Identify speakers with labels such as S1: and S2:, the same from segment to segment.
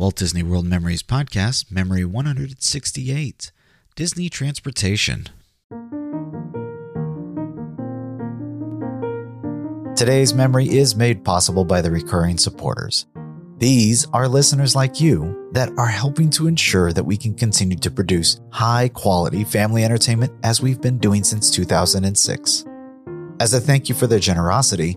S1: Walt Disney World Memories Podcast, Memory 168 Disney Transportation. Today's memory is made possible by the recurring supporters. These are listeners like you that are helping to ensure that we can continue to produce high quality family entertainment as we've been doing since 2006. As a thank you for their generosity,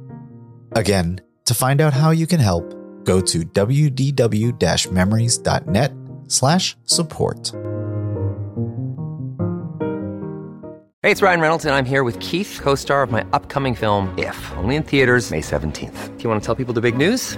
S1: Again, to find out how you can help, go to wdw-memories.net slash support.
S2: Hey, it's Ryan Reynolds, and I'm here with Keith, co star of my upcoming film, If, only in theaters, May 17th. Do you want to tell people the big news?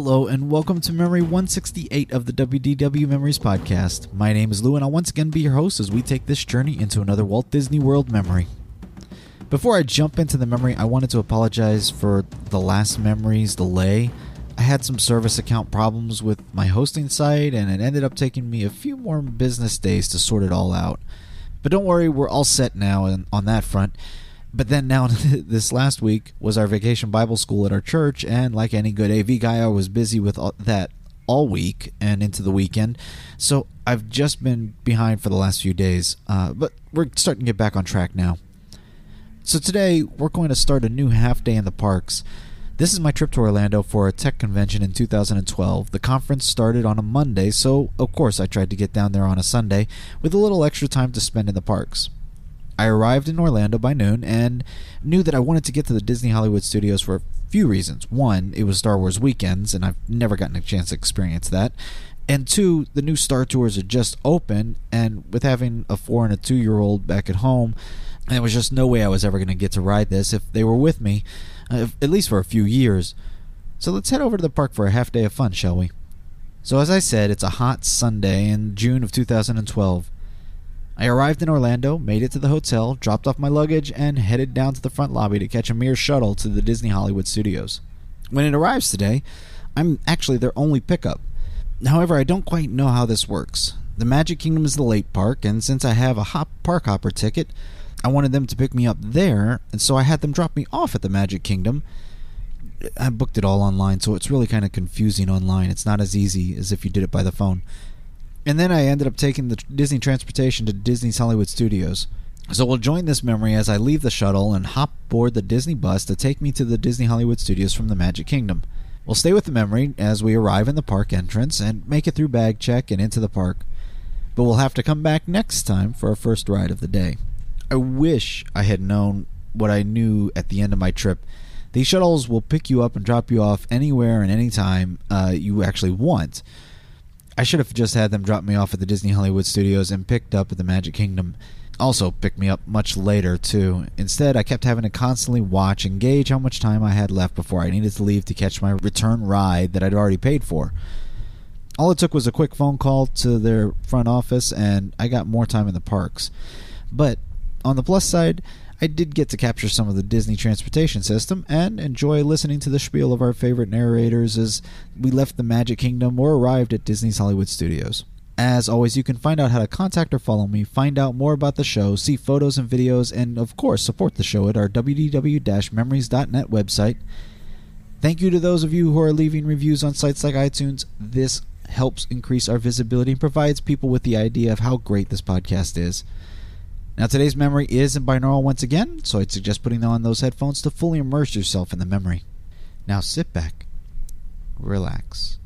S1: Hello and welcome to Memory 168 of the WDW Memories Podcast. My name is Lou and I'll once again be your host as we take this journey into another Walt Disney World memory. Before I jump into the memory, I wanted to apologize for the last memory's delay. I had some service account problems with my hosting site and it ended up taking me a few more business days to sort it all out. But don't worry, we're all set now on that front. But then now, this last week was our vacation Bible school at our church, and like any good AV guy, I was busy with that all week and into the weekend. So I've just been behind for the last few days, uh, but we're starting to get back on track now. So today, we're going to start a new half day in the parks. This is my trip to Orlando for a tech convention in 2012. The conference started on a Monday, so of course I tried to get down there on a Sunday with a little extra time to spend in the parks. I arrived in Orlando by noon and knew that I wanted to get to the Disney Hollywood studios for a few reasons. One, it was Star Wars weekends, and I've never gotten a chance to experience that. And two, the new Star Tours had just opened, and with having a four and a two year old back at home, there was just no way I was ever going to get to ride this if they were with me, uh, at least for a few years. So let's head over to the park for a half day of fun, shall we? So, as I said, it's a hot Sunday in June of 2012. I arrived in Orlando, made it to the hotel, dropped off my luggage, and headed down to the front lobby to catch a Mears shuttle to the Disney Hollywood studios. When it arrives today, I'm actually their only pickup. However, I don't quite know how this works. The Magic Kingdom is the late park, and since I have a hop park hopper ticket, I wanted them to pick me up there, and so I had them drop me off at the Magic Kingdom. I booked it all online, so it's really kind of confusing online. It's not as easy as if you did it by the phone. And then I ended up taking the Disney transportation to Disney's Hollywood Studios. So we'll join this memory as I leave the shuttle and hop board the Disney bus to take me to the Disney Hollywood Studios from the Magic Kingdom. We'll stay with the memory as we arrive in the park entrance and make it through bag check and into the park. But we'll have to come back next time for our first ride of the day. I wish I had known what I knew at the end of my trip. These shuttles will pick you up and drop you off anywhere and anytime uh, you actually want. I should have just had them drop me off at the Disney Hollywood Studios and picked up at the Magic Kingdom. Also, picked me up much later, too. Instead, I kept having to constantly watch and gauge how much time I had left before I needed to leave to catch my return ride that I'd already paid for. All it took was a quick phone call to their front office, and I got more time in the parks. But on the plus side, I did get to capture some of the Disney transportation system and enjoy listening to the spiel of our favorite narrators as we left the Magic Kingdom or arrived at Disney's Hollywood Studios. As always, you can find out how to contact or follow me, find out more about the show, see photos and videos, and of course, support the show at our wdw memories.net website. Thank you to those of you who are leaving reviews on sites like iTunes. This helps increase our visibility and provides people with the idea of how great this podcast is. Now, today's memory is in binaural once again, so I'd suggest putting on those headphones to fully immerse yourself in the memory. Now, sit back, relax,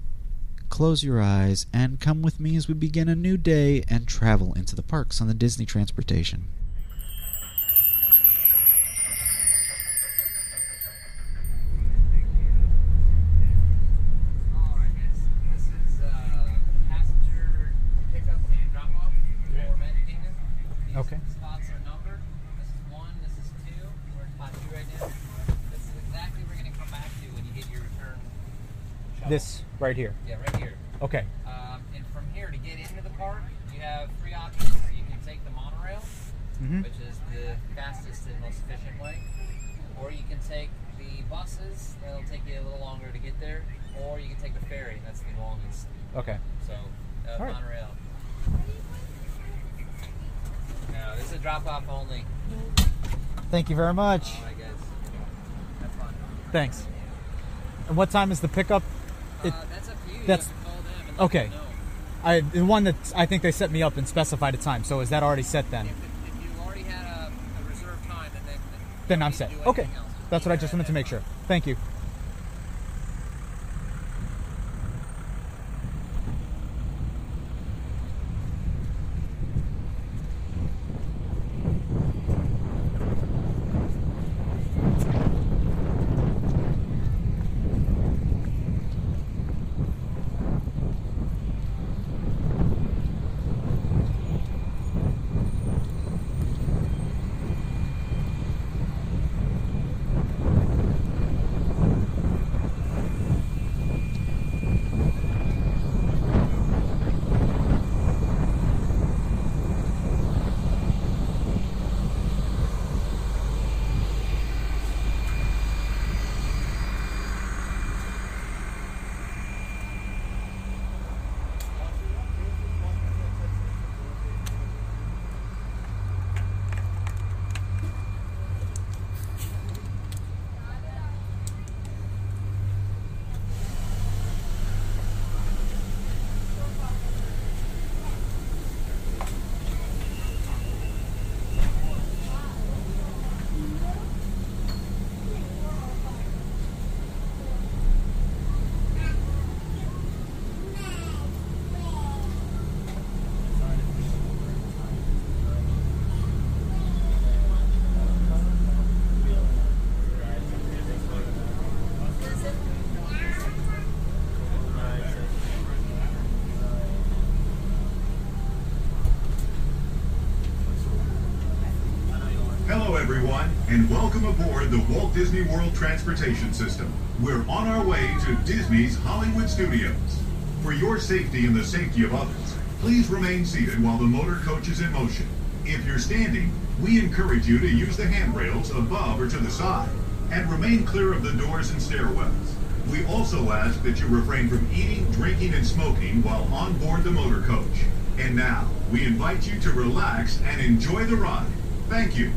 S1: close your eyes, and come with me as we begin a new day and travel into the parks on the Disney Transportation.
S3: Alright, this, this is uh, passenger pickup and drop off for Magic Kingdom. These
S4: Okay.
S3: spots are numbered. This is one, this is two. We're in spot two right now. This is exactly where you're going to come back to when you get your return shuttle.
S4: This right here.
S3: Yeah, right here.
S4: Okay.
S3: Um, and from here to get into the park, you have three options. You can take the monorail,
S4: Mhm.
S3: which is the fastest and most efficient way, or you can take the buses. That'll take you a little longer to get there, or you can take the ferry. That's the longest.
S4: Okay.
S3: So, uh,
S4: right.
S3: monorail. No, this is a drop off only.
S4: Thank you very much.
S3: Right, guys. Have fun.
S4: Thanks. And what time is the pickup? It-
S3: uh, that's up to you. You
S4: that's-
S3: have to call them and
S4: okay. I the one that I think they set me up and specified a time. So is that already set then?
S3: If, if you already had a, a reserved time, then, then,
S4: Then
S3: you
S4: I'm set.
S3: need to do
S4: Okay. That's what I just wanted to make sure. Thank you.
S5: Hello, everyone, and welcome aboard the Walt Disney World Transportation System. We're on our way to Disney's Hollywood Studios. For your safety and the safety of others, please remain seated while the motor coach is in motion. If you're standing, we encourage you to use the handrails above or to the side and remain clear of the doors and stairwells. We also ask that you refrain from eating, drinking, and smoking while on board the motor coach. And now, we invite you to relax and enjoy the ride. Thank you.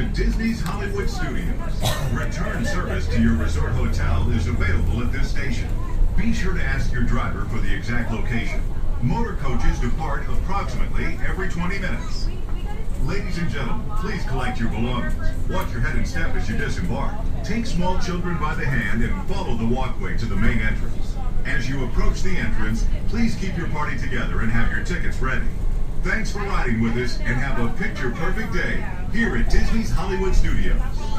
S5: To Disney's Hollywood Studios. Return service to your resort hotel is available at this station. Be sure to ask your driver for the exact location. Motor coaches depart approximately every 20 minutes. Ladies and gentlemen, please collect your belongings. Watch your head and step as you disembark. Take small children by the hand and follow the walkway to the main entrance. As you approach the entrance, please keep your party together and have your tickets ready. Thanks for riding with us and have a picture perfect day here at Disney's Hollywood Studios.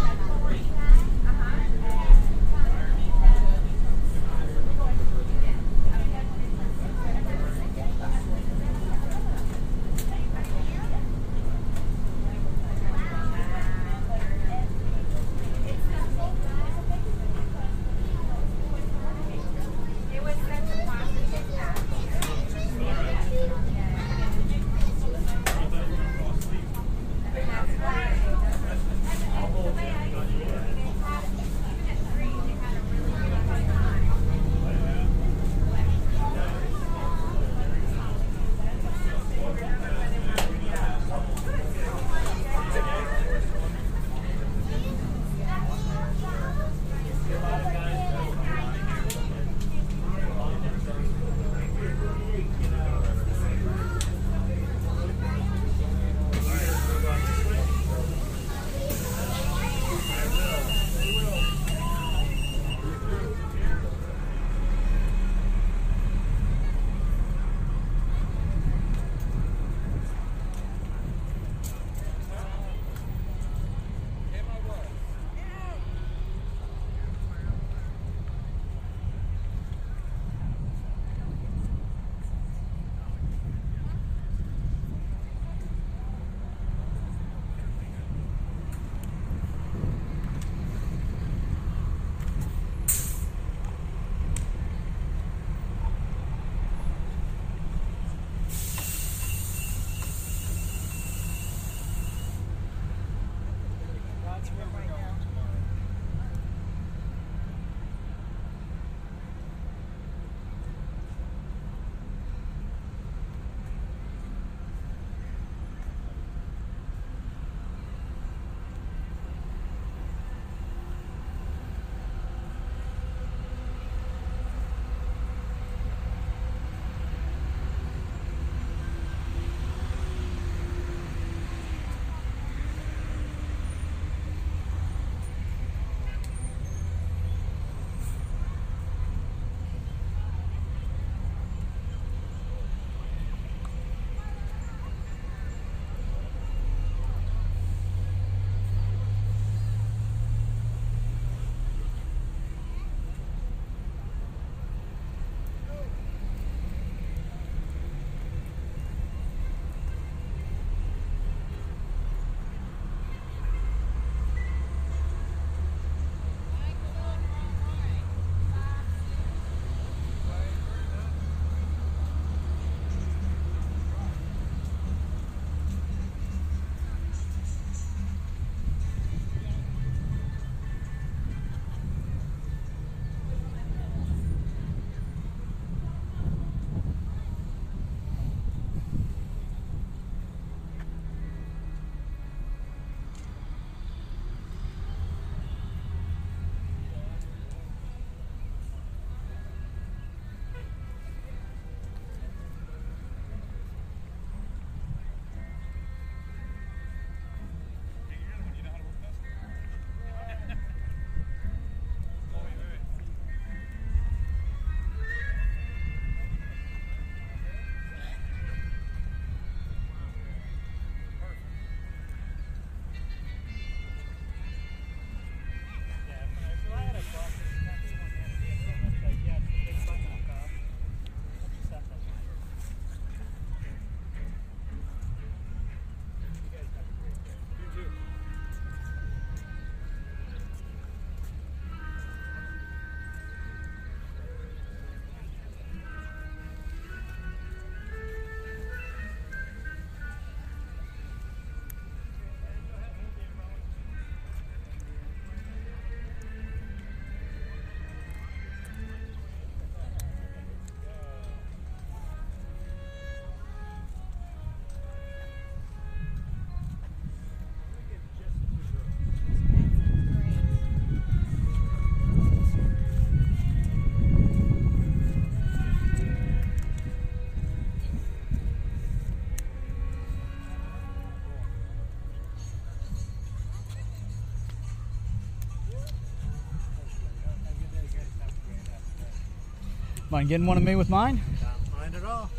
S4: Mind getting one of me with mine?
S6: Don't mind at all.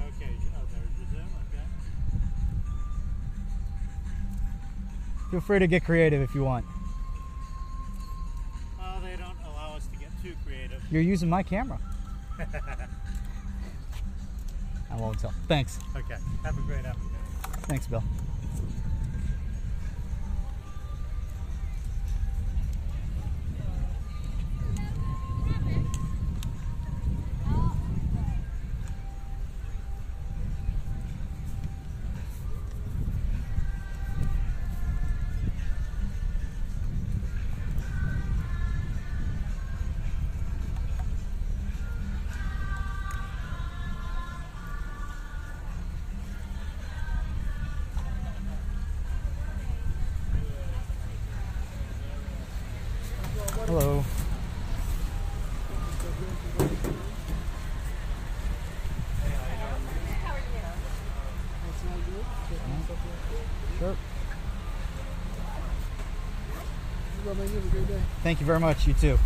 S6: Okay, oh, there's the zoom, okay.
S4: Feel free to get creative if you want.
S6: Oh, they don't allow us to get too creative.
S4: You're using my camera. I won't tell. Thanks.
S6: Okay, have a great afternoon.
S4: Thanks, Bill. Thank you very much. You too.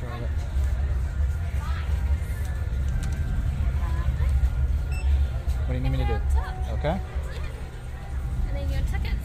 S4: Charlotte. What do you need me to do? Okay.
S7: And then your ticket's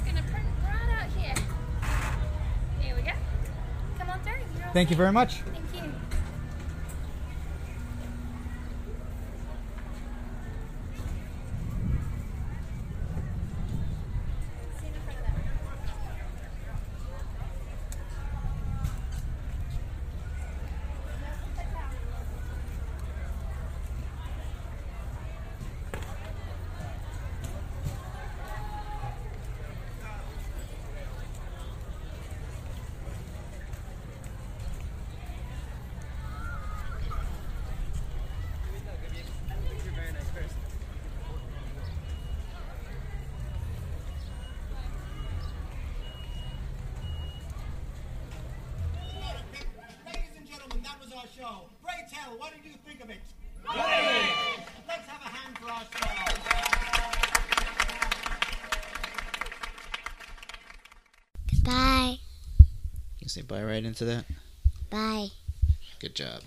S8: our show. What did you think of it? Great! Let's have a hand for our show.
S1: You say bye right into that?
S9: Bye.
S1: Good job.